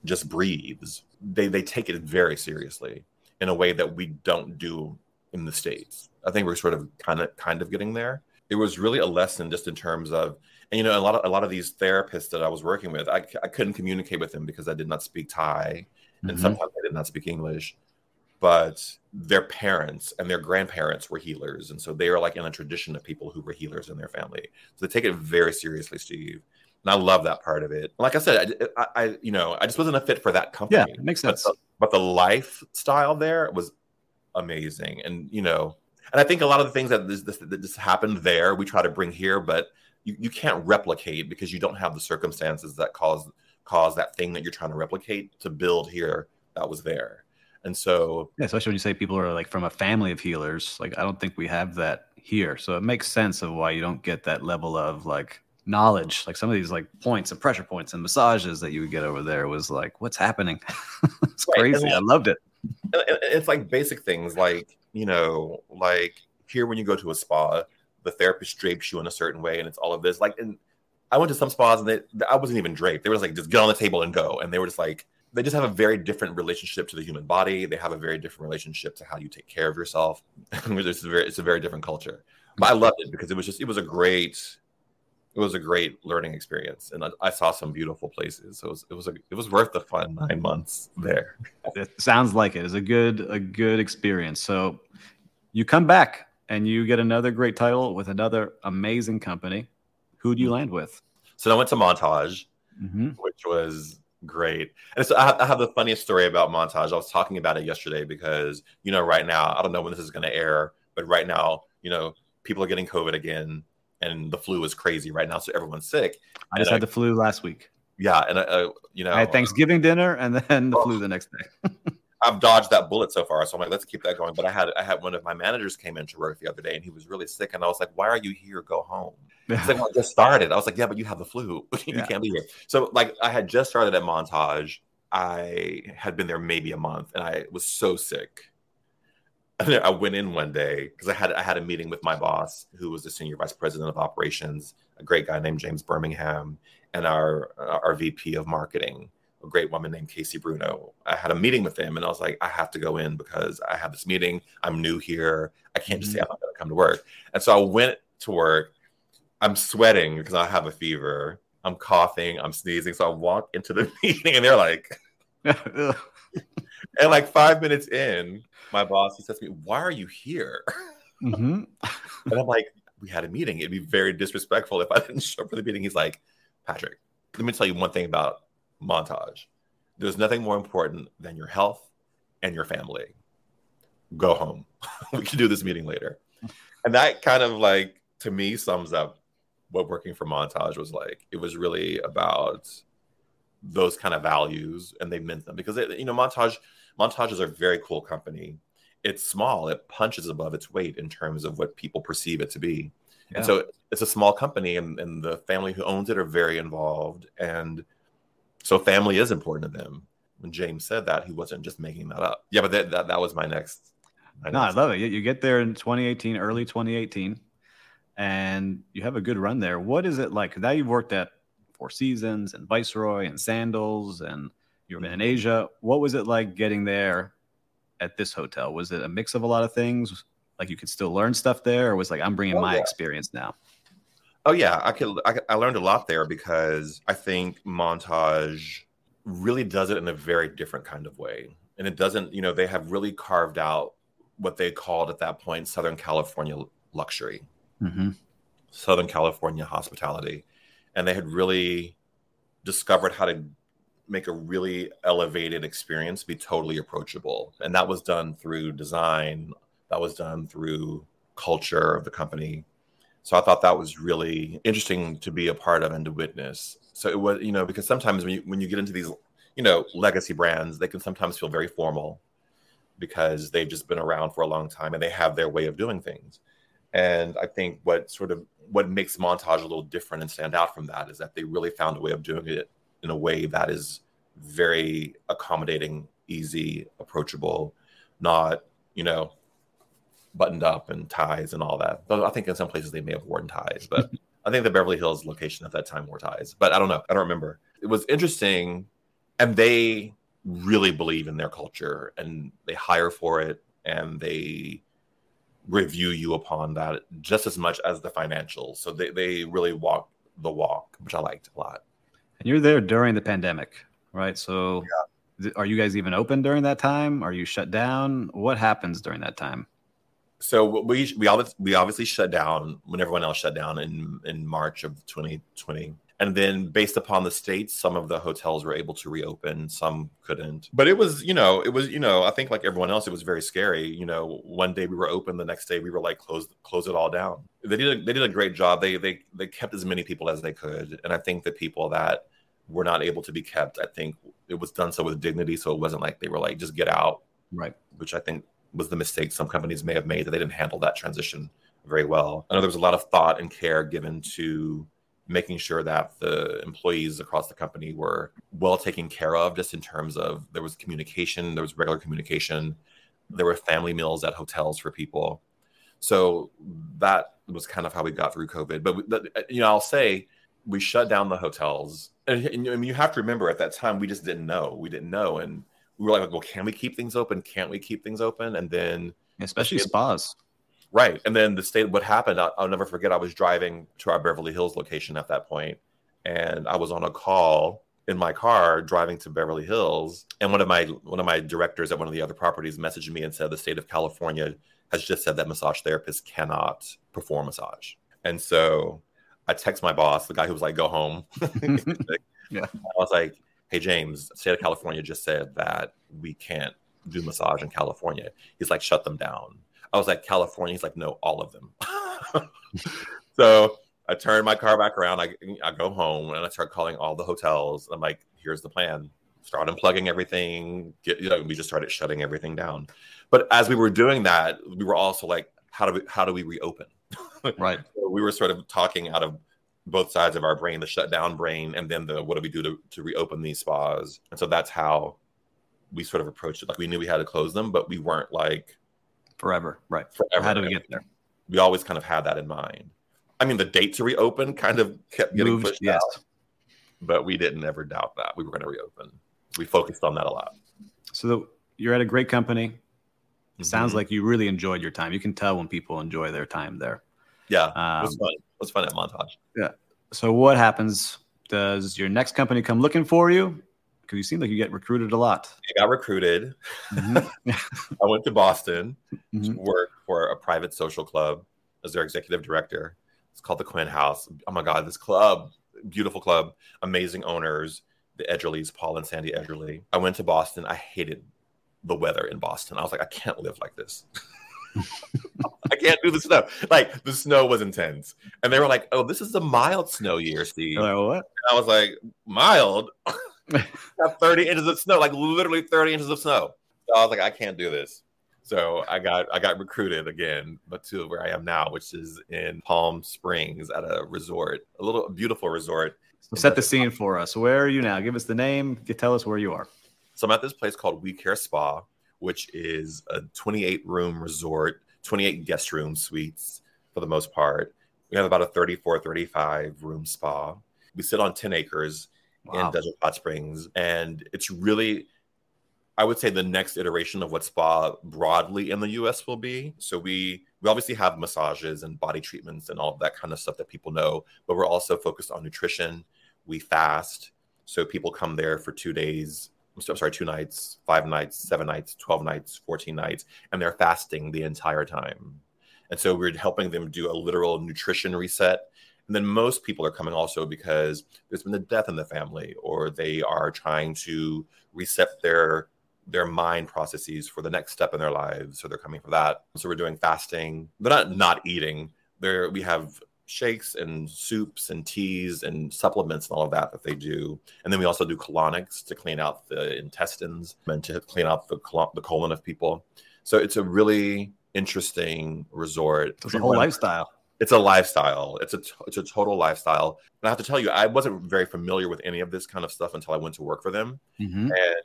just breathes. They they take it very seriously in a way that we don't do in the states. I think we're sort of kind of kind of getting there. It was really a lesson just in terms of and you know a lot of a lot of these therapists that i was working with i, I couldn't communicate with them because i did not speak thai and mm-hmm. sometimes i did not speak english but their parents and their grandparents were healers and so they are like in a tradition of people who were healers in their family. So they take it very seriously steve and i love that part of it. Like i said i, I you know i just wasn't a fit for that company. Yeah it makes sense. but the, but the lifestyle there was amazing and you know and i think a lot of the things that this, this, that just happened there we try to bring here but you, you can't replicate because you don't have the circumstances that cause cause that thing that you're trying to replicate to build here that was there and so, yeah, especially when you say people are like from a family of healers, like I don't think we have that here. So it makes sense of why you don't get that level of like knowledge. Like some of these like points and pressure points and massages that you would get over there was like, what's happening? it's right. crazy. Like, I loved it. It's like basic things like, you know, like here when you go to a spa, the therapist drapes you in a certain way and it's all of this. Like, and I went to some spas and they, I wasn't even draped. They were like, just get on the table and go. And they were just like, they just have a very different relationship to the human body. They have a very different relationship to how you take care of yourself. it's, a very, it's a very different culture. But I loved it because it was just it was a great it was a great learning experience, and I, I saw some beautiful places. So it was it was a, it was worth the fun nine months there. It sounds like it is a good a good experience. So you come back and you get another great title with another amazing company. Who do you mm-hmm. land with? So I went to Montage, mm-hmm. which was great. And so I, I, have the funniest story about montage. I was talking about it yesterday because you know right now I don't know when this is going to air, but right now you know people are getting COVID again, and the flu is crazy right now, so everyone's sick. I just and had I, the flu last week. Yeah, and uh, you know I had Thanksgiving dinner and then the oh, flu the next day. I've dodged that bullet so far, so I'm like, let's keep that going. But I had I had one of my managers came into work the other day, and he was really sick, and I was like, why are you here? Go home. He's like, well, I just started. I was like, yeah, but you have the flu. you yeah. can't be here. So like, I had just started at Montage. I had been there maybe a month, and I was so sick. And I went in one day because I had I had a meeting with my boss, who was the senior vice president of operations, a great guy named James Birmingham, and our our VP of marketing a great woman named Casey Bruno. I had a meeting with them and I was like, I have to go in because I have this meeting. I'm new here. I can't just say mm-hmm. I'm not going to come to work. And so I went to work. I'm sweating because I have a fever. I'm coughing. I'm sneezing. So I walk into the meeting and they're like, and like five minutes in, my boss he says to me, "Why are you here?" Mm-hmm. and I'm like, "We had a meeting. It'd be very disrespectful if I didn't show up for the meeting." He's like, "Patrick, let me tell you one thing about montage. There's nothing more important than your health and your family. Go home. we can do this meeting later. And that kind of like to me sums up what working for montage was like. It was really about those kind of values and they meant them because it, you know montage montage is a very cool company it's small it punches above its weight in terms of what people perceive it to be yeah. and so it's a small company and, and the family who owns it are very involved and so family is important to them. When James said that, he wasn't just making that up. Yeah, but that that, that was my next. My no, next I love it. You get there in 2018, early 2018, and you have a good run there. What is it like? Now you've worked at Four Seasons and Viceroy and Sandals, and you've been in mm-hmm. Asia. What was it like getting there at this hotel? Was it a mix of a lot of things? Like you could still learn stuff there, or was like I'm bringing oh, my yeah. experience now? Oh yeah, I could. I, I learned a lot there because I think montage really does it in a very different kind of way, and it doesn't. You know, they have really carved out what they called at that point Southern California luxury, mm-hmm. Southern California hospitality, and they had really discovered how to make a really elevated experience be totally approachable, and that was done through design. That was done through culture of the company so I thought that was really interesting to be a part of and to witness. So it was, you know, because sometimes when you when you get into these, you know, legacy brands, they can sometimes feel very formal because they've just been around for a long time and they have their way of doing things. And I think what sort of what makes montage a little different and stand out from that is that they really found a way of doing it in a way that is very accommodating, easy, approachable, not, you know, buttoned up and ties and all that. But I think in some places they may have worn ties, but I think the Beverly Hills location at that time wore ties. But I don't know. I don't remember. It was interesting, and they really believe in their culture and they hire for it and they review you upon that just as much as the financials. So they, they really walk the walk, which I liked a lot. And you're there during the pandemic, right? So yeah. are you guys even open during that time? Are you shut down? What happens during that time? So we we obviously, we obviously shut down when everyone else shut down in in March of 2020. And then based upon the states, some of the hotels were able to reopen, some couldn't. But it was, you know, it was, you know, I think like everyone else, it was very scary. You know, one day we were open, the next day we were like close close it all down. They did a, they did a great job. They they they kept as many people as they could. And I think the people that were not able to be kept, I think it was done so with dignity. So it wasn't like they were like, just get out. Right. Which I think was the mistake some companies may have made that they didn't handle that transition very well. I know there was a lot of thought and care given to making sure that the employees across the company were well taken care of just in terms of there was communication there was regular communication there were family meals at hotels for people. So that was kind of how we got through covid. But you know i'll say we shut down the hotels. And, and you have to remember at that time we just didn't know. We didn't know. And we were like well can we keep things open can't we keep things open and then especially spas Right. And then the state, what happened, I'll, I'll, never forget. I was driving to our Beverly Hills location at that point, and I was on a call in my car driving to Beverly Hills. And one of my one of my directors at one of the other properties messaged me and said the state of California has just said that massage therapists cannot perform massage. And so I text my boss, the guy who was like, go home. yeah. I was like, hey, James, state of California just said that we can't do massage in California. He's like, shut them down. I was like, California. He's like, no, all of them. so I turn my car back around. I, I go home and I start calling all the hotels. I'm like, here's the plan. Start unplugging everything. Get, you know, we just started shutting everything down. But as we were doing that, we were also like, how do we how do we reopen? right. so we were sort of talking out of both sides of our brain, the shutdown brain, and then the what do we do to, to reopen these spas? And so that's how we sort of approached it. Like we knew we had to close them, but we weren't like forever. Right. Forever. How do we get there? We always kind of had that in mind. I mean, the date to reopen kind of kept getting Moved, pushed yes. out, but we didn't ever doubt that we were going to reopen. We focused on that a lot. So the, you're at a great company. Mm-hmm. Sounds like you really enjoyed your time. You can tell when people enjoy their time there. Yeah, um, it was um, fun. It was fun at Montage. Yeah. So what happens? Does your next company come looking for you? because you seem like you get recruited a lot. I got recruited. Mm-hmm. I went to Boston mm-hmm. to work for a private social club as their executive director. It's called the Quin House. Oh my God, this club, beautiful club, amazing owners, the Edgerleys, Paul and Sandy Edgerley. I went to Boston. I hated the weather in Boston. I was like, I can't live like this. Can't do the snow. Like the snow was intense, and they were like, "Oh, this is a mild snow year, Steve." Like, what? And I was like, "Mild." got 30 inches of snow, like literally 30 inches of snow. So I was like, I can't do this. So I got I got recruited again, but to where I am now, which is in Palm Springs at a resort, a little beautiful resort. So set the scene for us. Where are you now? Give us the name. Tell us where you are. So I'm at this place called We Care Spa, which is a 28 room resort, 28 guest room suites for the most part. We have about a 34, 35 room spa. We sit on 10 acres wow. in Desert Hot Springs. And it's really, I would say, the next iteration of what spa broadly in the US will be. So we we obviously have massages and body treatments and all of that kind of stuff that people know, but we're also focused on nutrition. We fast. So people come there for two days, I'm sorry, two nights, five nights, seven nights, 12 nights, 14 nights, and they're fasting the entire time. And so we're helping them do a literal nutrition reset and then most people are coming also because there's been a death in the family, or they are trying to reset their their mind processes for the next step in their lives. So they're coming for that. So we're doing fasting. They're not not eating. There we have shakes and soups and teas and supplements and all of that that they do. And then we also do colonics to clean out the intestines and to clean out the, the colon of people. So it's a really interesting resort. It's a whole lifestyle it's a lifestyle. It's a it's a total lifestyle. And I have to tell you, I wasn't very familiar with any of this kind of stuff until I went to work for them. Mm-hmm. And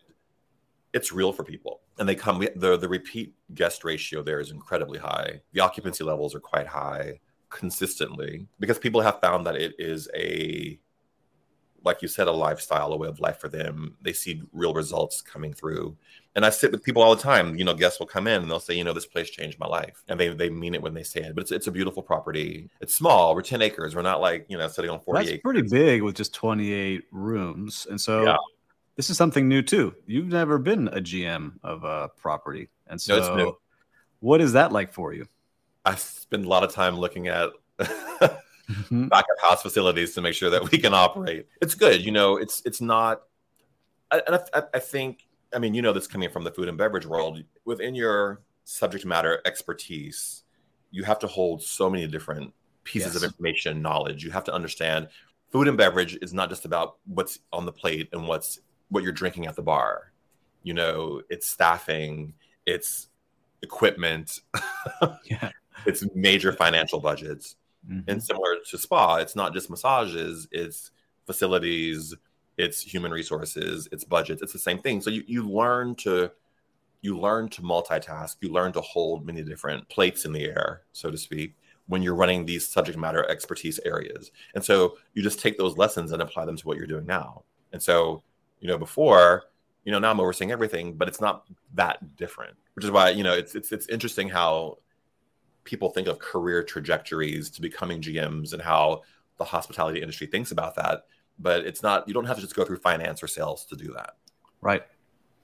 it's real for people and they come the the repeat guest ratio there is incredibly high the occupancy levels are quite high consistently because people have found that it is a like you said a lifestyle a way of life for them. They see real results coming through. And i sit with people all the time you know guests will come in and they'll say you know this place changed my life. And they, they mean it when they say it but it's, it's a beautiful property. It's small. We're 10 acres. We're not like you know sitting on 40 that's acres. pretty big with just 28 rooms. And so yeah. this is something new too. You've never been a gm of a property. And so no, what is that like for you i spend a lot of time looking at mm-hmm. backup house facilities to make sure that we can operate. It's good, you know. It's it's not, and I, I think I mean you know this coming from the food and beverage world within your subject matter expertise, you have to hold so many different pieces yes. of information, knowledge. You have to understand food and beverage is not just about what's on the plate and what's what you're drinking at the bar. You know, it's staffing, it's equipment, yeah. It's major financial budgets. Mm-hmm. And similar to spa, it's not just massages, it's facilities, it's human resources, it's budgets, it's the same thing. So you, you learn to you learn to multitask, you learn to hold many different plates in the air, so to speak, when you're running these subject matter expertise areas. And so you just take those lessons and apply them to what you're doing now. And so, you know, before, you know, now I'm overseeing everything, but it's not that different, which is why, you know, it's it's it's interesting how people think of career trajectories to becoming GMs and how the hospitality industry thinks about that. But it's not, you don't have to just go through finance or sales to do that. Right.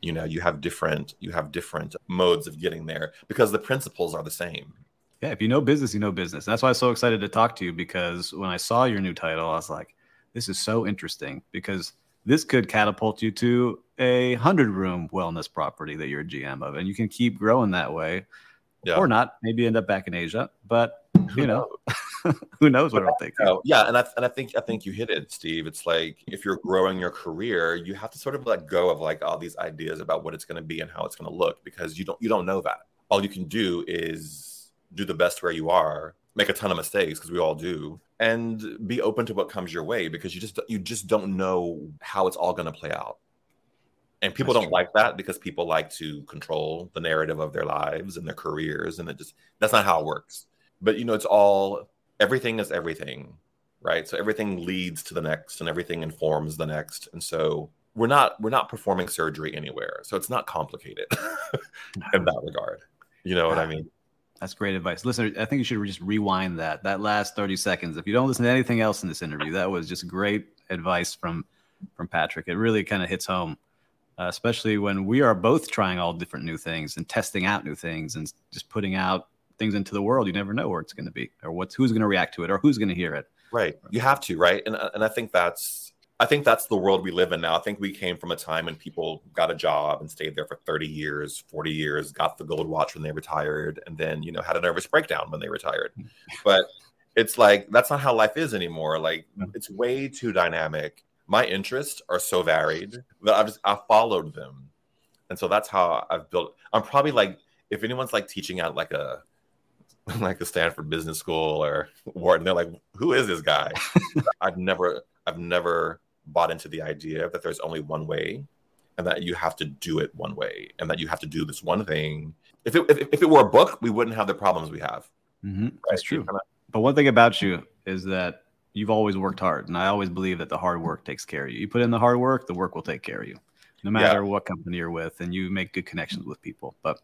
You know, you have different, you have different modes of getting there because the principles are the same. Yeah. If you know business, you know business. That's why I'm so excited to talk to you because when I saw your new title, I was like, this is so interesting because this could catapult you to a hundred room wellness property that you're a GM of, and you can keep growing that way yeah. or not. Maybe end up back in Asia, but you know, who knows what think. Yeah, and I and I think I think you hit it, Steve. It's like if you're growing your career, you have to sort of let go of like all these ideas about what it's going to be and how it's going to look because you don't you don't know that. All you can do is do the best where you are, make a ton of mistakes because we all do, and be open to what comes your way because you just you just don't know how it's all going to play out and people that's don't true. like that because people like to control the narrative of their lives and their careers and it just that's not how it works. But you know it's all everything is everything right? So everything leads to the next and everything informs the next. And so we're not we're not performing surgery anywhere. So it's not complicated in that regard. You know what i mean? That's great advice. Listen i think you should just rewind that that last 30 seconds. If you don't listen to anything else in this interview that was just great advice from from patrick. It really kind of hits home uh, especially when we are both trying all different new things and testing out new things and just putting out things into the world. You never know where it's going to be or what's who's going to react to it or who's going to hear it. Right. You have to, right? And uh, and I think that's I think that's the world we live in now. I think we came from a time when people got a job and stayed there for 30 years, 40 years, got the gold watch when they retired, and then, you know, had a nervous breakdown when they retired. Hmm. But it's like that's not how life is anymore. Like hmm. it's way too dynamic my interests are so varied that I've just I followed them, and so that's how I've built. I'm probably like if anyone's like teaching at like a like a Stanford Business School or Wharton, they're like, who is this guy? I've never I've never bought into the idea that there's only one way and that you have to do it one way and that you have to do this one thing. If it, if, if it were a book, we wouldn't have the problems we have. Mm-hmm. Right? That's true. But one thing about you is that you've always worked hard, and I always believe that the hard work takes care of you. You put in the hard work, the work will take care of you, no matter yeah. what company you're with, and you make good connections with people. But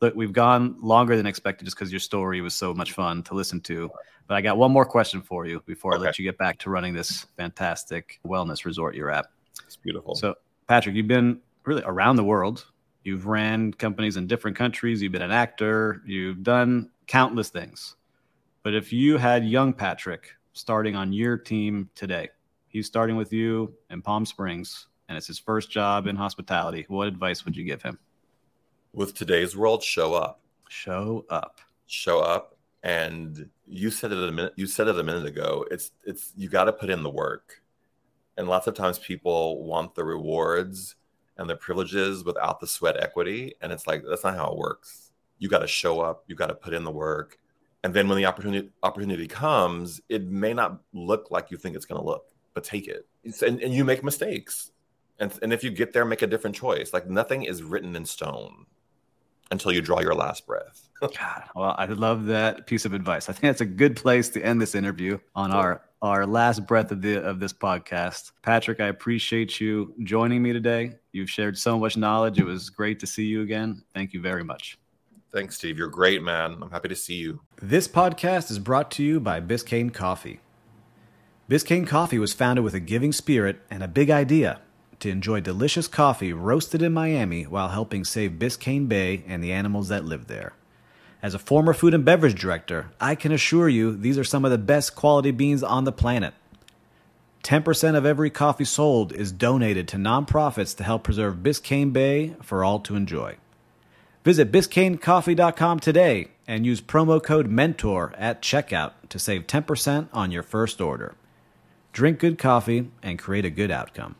look, we've gone longer than expected just because your story was so much fun to listen to. But I got one more question for you before okay. I let you get back to running this fantastic wellness resort you're at. It's beautiful. So, Patrick, you've been really around the world. You've ran companies in different countries. You've been an actor. You've done countless things. But if you had young Patrick starting on your team today. He's starting with you in Palm Springs, and it's his first job in hospitality. What advice would you give him? With today's world, show up. Show up. Show up. And you said it a minute. You said it a minute ago. It's it's you got to put in the work. And lots of times people want the rewards and the privileges without the sweat equity, and it's like that's not how it works. You got to show up. You got to put in the work and then when the opportunity opportunity comes, it may not look like you think it's going to look, but take it. And, and you make mistakes. And, and if you get there, make a different choice. Like nothing is written in stone until you draw your last breath. God, well, I love that piece of advice. I think that's a good place to end this interview on our our last breath of the of this podcast. Patrick, I appreciate you joining me today. You've shared so much knowledge. It was great to see you again. Thank you very much. Thanks, Steve. You're great, man. I'm happy to see you. This podcast is brought to you by Biscayne Coffee. Biscayne Coffee was founded with a giving spirit and a big idea to enjoy delicious coffee roasted in Miami while helping save Biscayne Bay and the animals that live there. As a former food and beverage director, I can assure you these are some of the best quality beans on the planet. 10% of every coffee sold is donated to nonprofits to help preserve Biscayne Bay for all to enjoy. Visit BiscayneCoffee.com today and use promo code MENTOR at checkout to save 10% on your first order. Drink good coffee and create a good outcome.